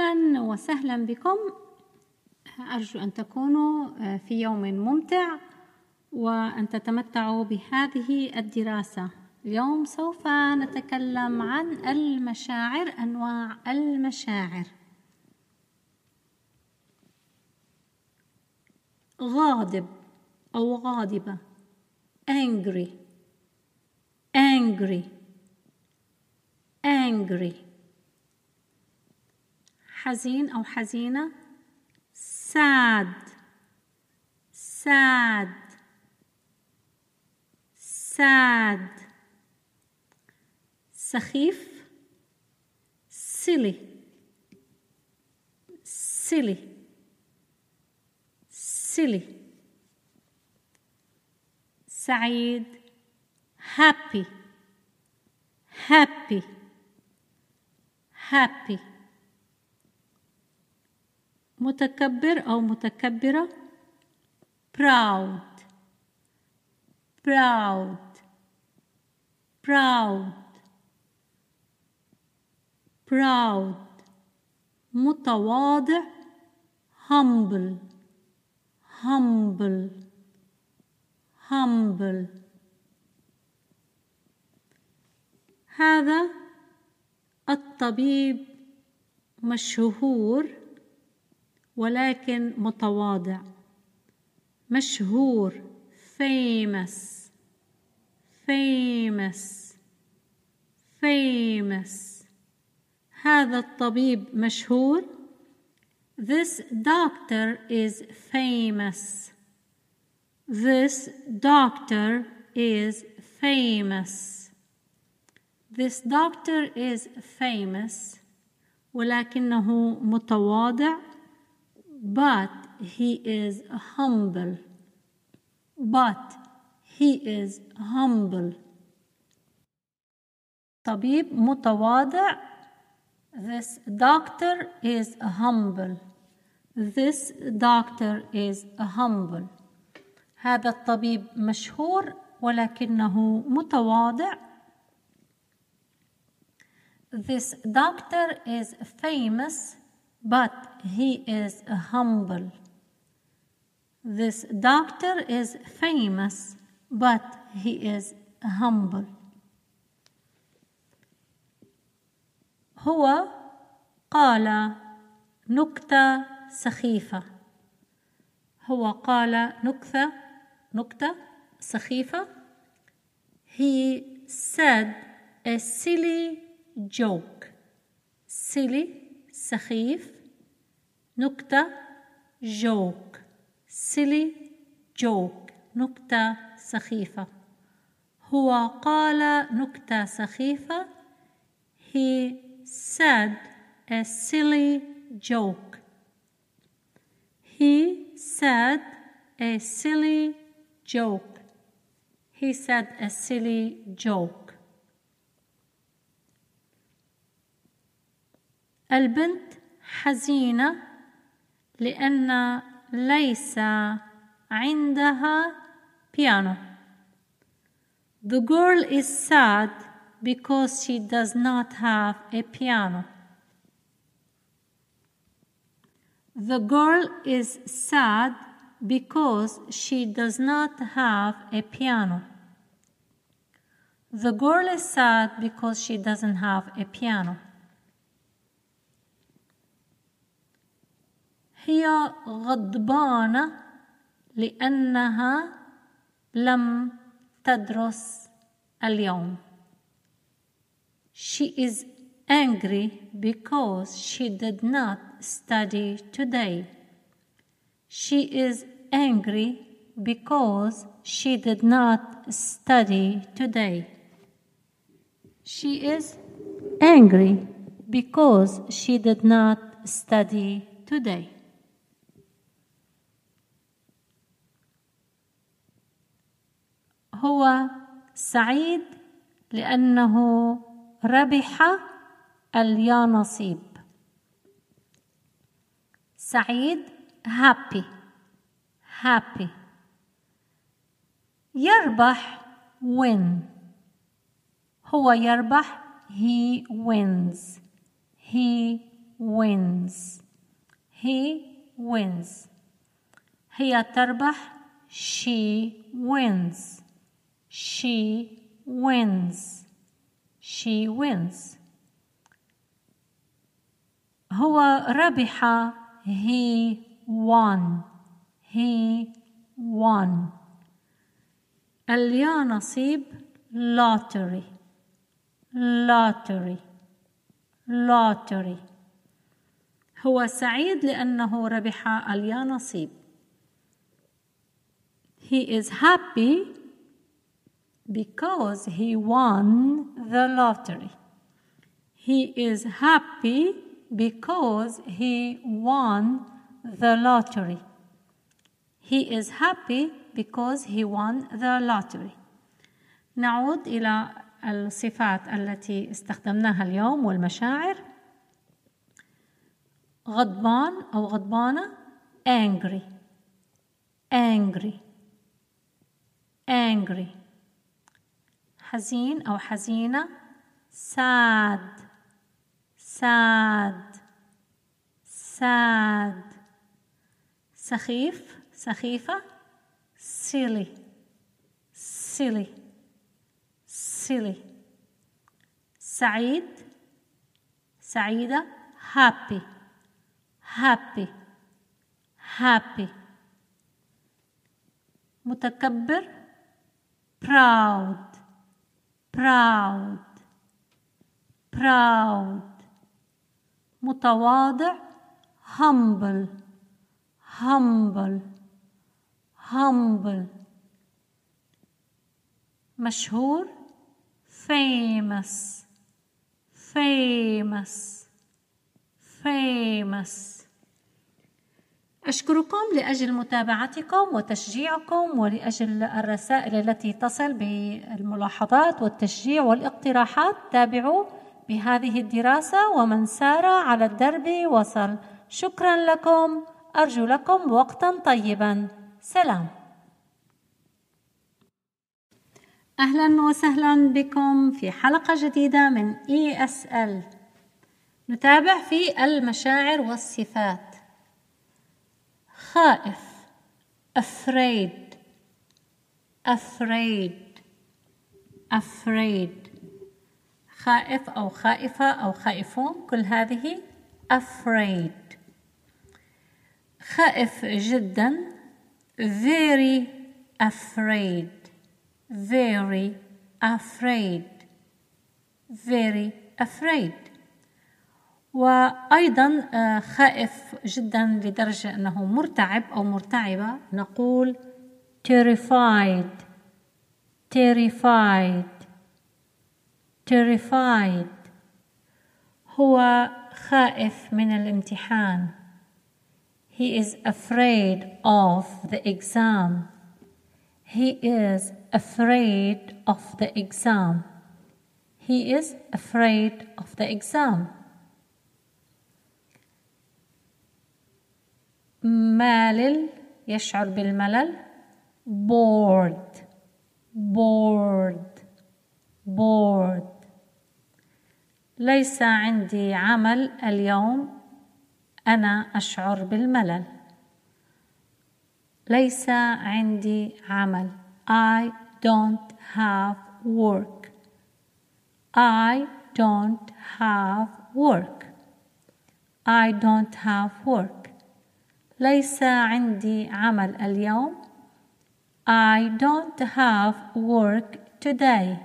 أهلا وسهلا بكم. أرجو أن تكونوا آه، في يوم ممتع وأن تتمتعوا بهذه الدراسة. اليوم سوف نتكلم عن المشاعر أنواع المشاعر. غاضب أو غاضبة. angry. angry. angry. حزين أو حزينة sad sad sad سخيف silly silly silly سعيد happy happy happy متكبر أو متكبرة proud proud proud proud متواضع humble humble humble هذا الطبيب مشهور ولكن متواضع مشهور famous famous famous هذا الطبيب مشهور This doctor is famous This doctor is famous This doctor is famous ولكنه متواضع but he is humble but he is humble طبيب متواضع this doctor is humble this doctor is humble هذا الطبيب مشهور ولكنه متواضع This doctor is famous but he is humble. This doctor is famous, but he is humble. هو قال نكتة سخيفة هو قال نكتة نكتة سخيفة He said a silly joke silly سخيف نكتة joke silly joke نكتة سخيفة هو قال نكتة سخيفة he said a silly joke he said a silly joke he said a silly joke البنت حزينة لأن ليس عندها piano. The girl is sad because she does not have a piano. The girl is sad because she does not have a piano. The girl is sad because she doesn't have a piano. هي غضبانة لأنها لم تدرس اليوم. She is angry because she did not study today. She is angry because she did not study today. She is angry because she did not study today. هو سعيد لأنه ربح اليانصيب سعيد happy happy. يربح win. هو يربح he wins. He wins. He wins. هي تربح she wins. She wins she wins هو ربح he won he won اليا نصيب lottery lottery lottery هو سعيد لأنه ربح اليا نصيب he is happy because he won the lottery he is happy because he won the lottery. He is happy because he won the lottery. نعود إلى الصفات التي استخدمناها اليوم والمشاعر غضبان أو غضبانة angry angry angry حزين أو حزينة sad sad sad سخيف سخيفة silly silly silly سعيد سعيدة happy happy happy متكبر proud proud proud متواضع humble humble humble مشهور famous famous famous أشكركم لأجل متابعتكم وتشجيعكم ولأجل الرسائل التي تصل بالملاحظات والتشجيع والاقتراحات تابعوا بهذه الدراسة ومن سار على الدرب وصل. شكرا لكم. أرجو لكم وقتا طيبا. سلام. أهلا وسهلا بكم في حلقة جديدة من ESL نتابع في المشاعر والصفات. خائف afraid afraid afraid خائف أو خائفة أو خائفون كل هذه afraid خائف جدا very afraid very afraid very afraid وأيضا آه، خائف جدا لدرجة أنه مرتعب أو مرتعبة نقول terrified terrified terrified هو خائف من الامتحان he is afraid of the exam he is afraid of the exam he is afraid of the exam مالل يشعر بالملل bored bored bored ليس عندي عمل اليوم أنا اشعر بالملل ليس عندي عمل I don't have work I don't have work I don't have work ليس عندي عمل اليوم I don't have work today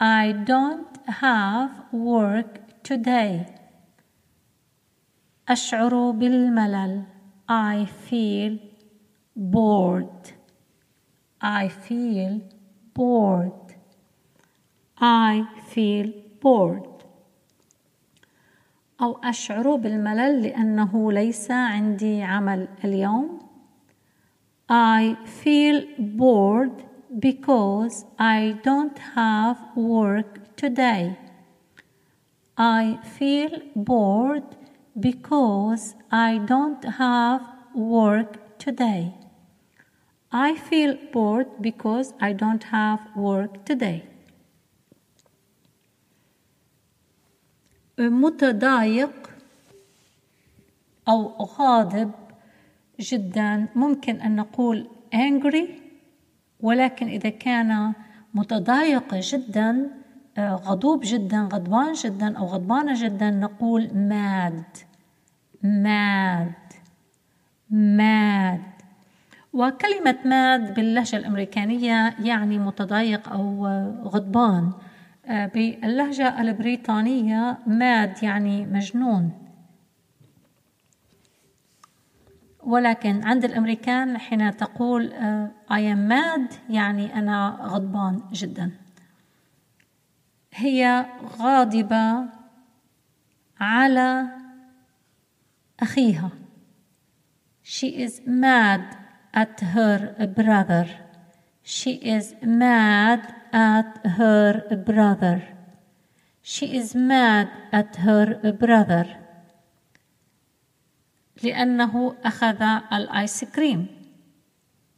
I don't have work today أشعر بالملل I feel bored I feel bored I feel bored أو أشعر بالملل لأنه ليس عندي عمل اليوم I feel bored because I don't have work today. I feel bored because I don't have work today. I feel bored because I don't have work today. متضايق أو غاضب جدا. ممكن أن نقول angry ولكن إذا كان متضايق جدا آه، غضوب جدا غضبان جدا أو غضبانة جدا نقول mad mad mad. وكلمة ماد باللهجة الأمريكانية يعني متضايق أو غضبان. آه، باللهجة البريطانية ماد يعني مجنون. ولكن عند الأمريكان حين تقول آه، I am mad يعني أنا غضبان جدا. هي غاضبة على أخيها. She is mad at her brother. She is mad at her brother. She is mad at her brother. لأنه أخذ الآيس كريم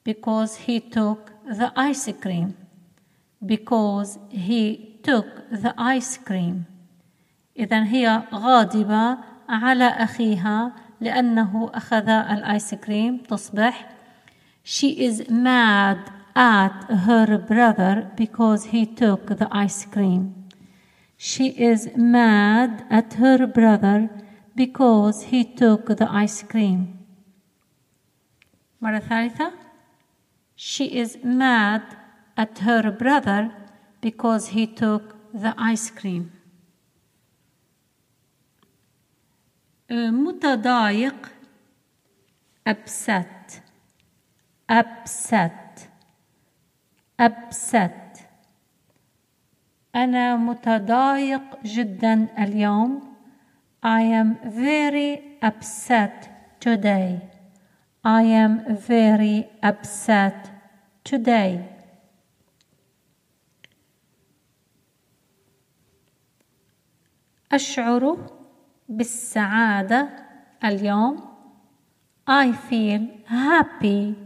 because he took the ice cream because he took the ice cream إذا هي غاضبة على أخيها لأنه أخذ الآيس كريم تصبح She is mad at her brother because he took the ice cream. She is mad at her brother because he took the ice cream. مرة ثالثة She is mad at her brother because he took the ice cream. متضايق upset upset upset أنا متضايق جدا اليوم I am very upset today I am very upset today أشعر بالسعادة اليوم I feel happy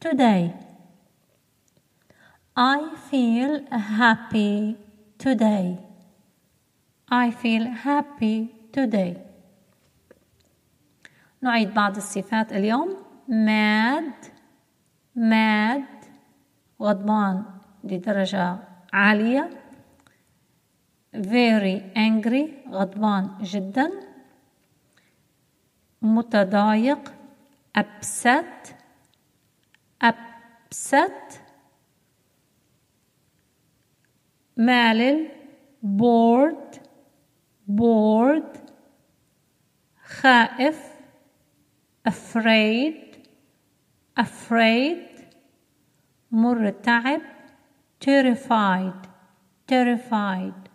today. I feel happy today. I feel happy today. نعيد بعض الصفات اليوم mad mad غضبان لدرجة عالية very angry غضبان جدا متضايق upset upset مالل bored bored خائف afraid afraid مرتعب terrified terrified.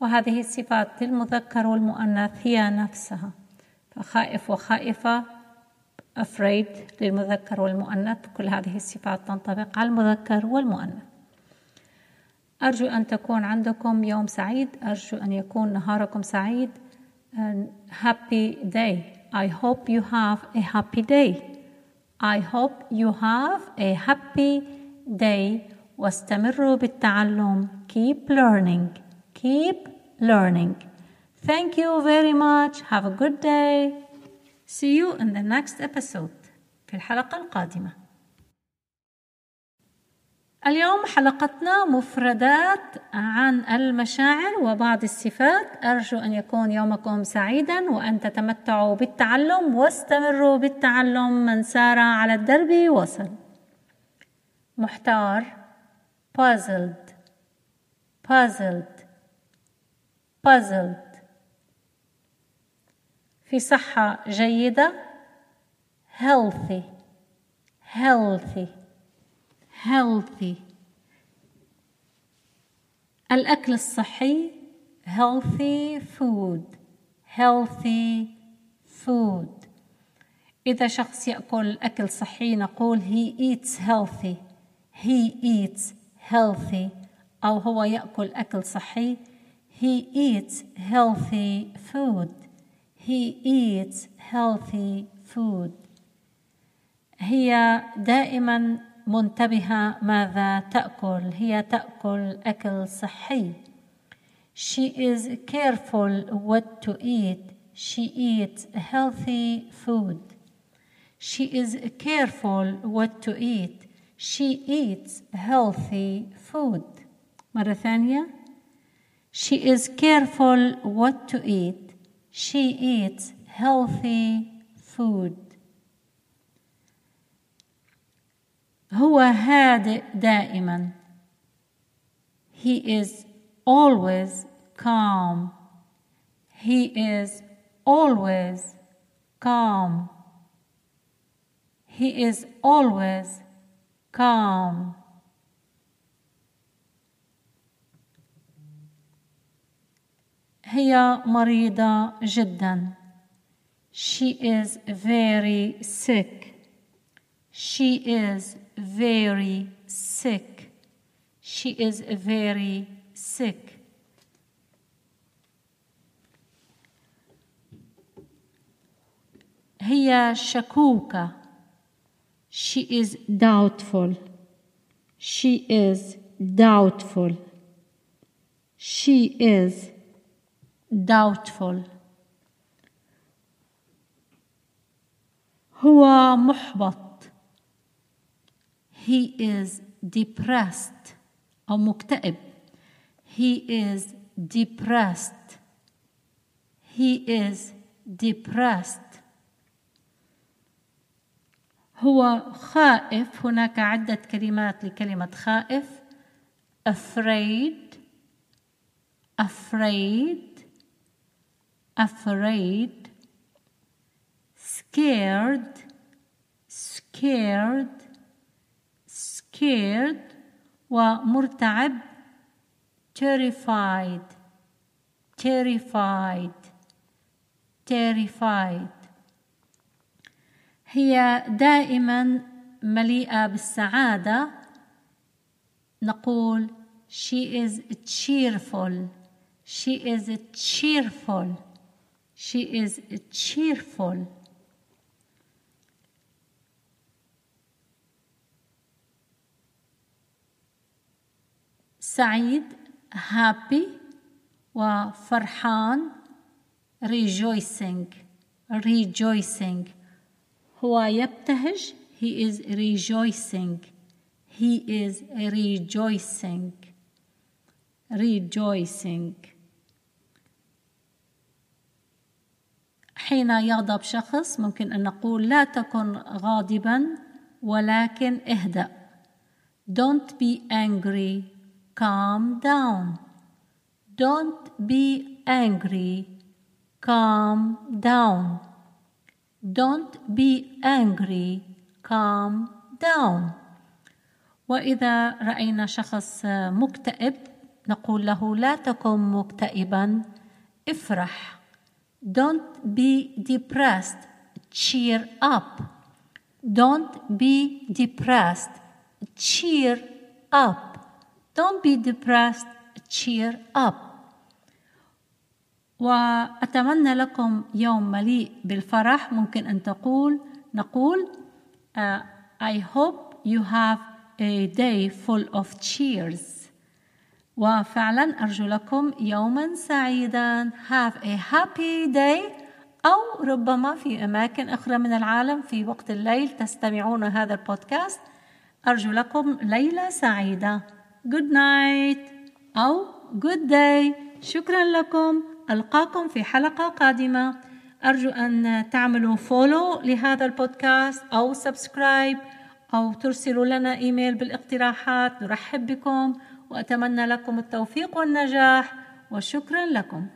وهذه الصفات للمذكر والمؤنث هي نفسها. فخائف وخائفة afraid للمذكر والمؤنث كل هذه الصفات تنطبق على المذكر والمؤنث. أرجو أن تكون عندكم يوم سعيد أرجو أن يكون نهاركم سعيد happy day I hope you have a happy day I hope you have a happy day واستمروا بالتعلم keep learning keep learning thank you very much have a good day See you in the next episode في الحلقة القادمة اليوم حلقتنا مفردات عن المشاعر وبعض الصفات. أرجو أن يكون يومكم سعيدا وأن تتمتعوا بالتعلم واستمروا بالتعلم. من سار على الدرب وصل. محتار. puzzled. puzzled. puzzled. في صحة جيدة. healthy. healthy. Healthy الأكل الصحي healthy food healthy food إذا شخص يأكل أكل صحي نقول he eats healthy he eats healthy أو هو يأكل أكل صحي he eats healthy food He eats healthy food. هي دائما منتبهة ماذا تأكل هي تأكل أكل صحي She is careful what to eat she eats healthy food. She is careful what to eat. She eats healthy food. مرة ثانية. She is careful what to eat. She eats healthy food. هو هادئ دائما. He is always calm. He is always calm. He is always calm. هي مريضة جدا. She is very sick. She is very sick. She is very sick. هي شكوكة. She is doubtful. She is doubtful. She is doubtful. هو محبط. He is depressed أو مكتئب. He is depressed. He is depressed. هو خائف هناك عدة كلمات لكلمة خائف afraid afraid afraid scared scared Scared ومرتعب terrified terrified terrified هي دائما مليئة بالسعادة نقول she is cheerful she is cheerful she is cheerful سعيد happy وفرحان rejoicing rejoicing هو يبتهج he is rejoicing he is rejoicing rejoicing حين يغضب شخص ممكن أن نقول لا تكن غاضبا ولكن اهدأ don't be angry calm down don't be angry calm down Don't be angry. Calm down. وإذا رأينا شخص مكتئب نقول له لا تكن مكتئبا افرح. Don't be depressed. Cheer up. Don't be depressed. Cheer up. Don't be depressed. Cheer up. وأتمنى لكم يوم مليء بالفرح. ممكن أن تقول نقول uh, I hope you have a day full of cheers. وفعلا أرجو لكم يوما سعيدا. Have a happy day. أو ربما في أماكن أخرى من العالم في وقت الليل تستمعون هذا البودكاست. أرجو لكم ليلة سعيدة. Good night. أو good day. شكرا لكم. ألقاكم في حلقة قادمة. أرجو أن تعملوا follow لهذا البودكاست أو subscribe أو ترسلوا لنا إيميل بالاقتراحات. نرحب بكم. وأتمنى لكم التوفيق والنجاح. وشكرا لكم.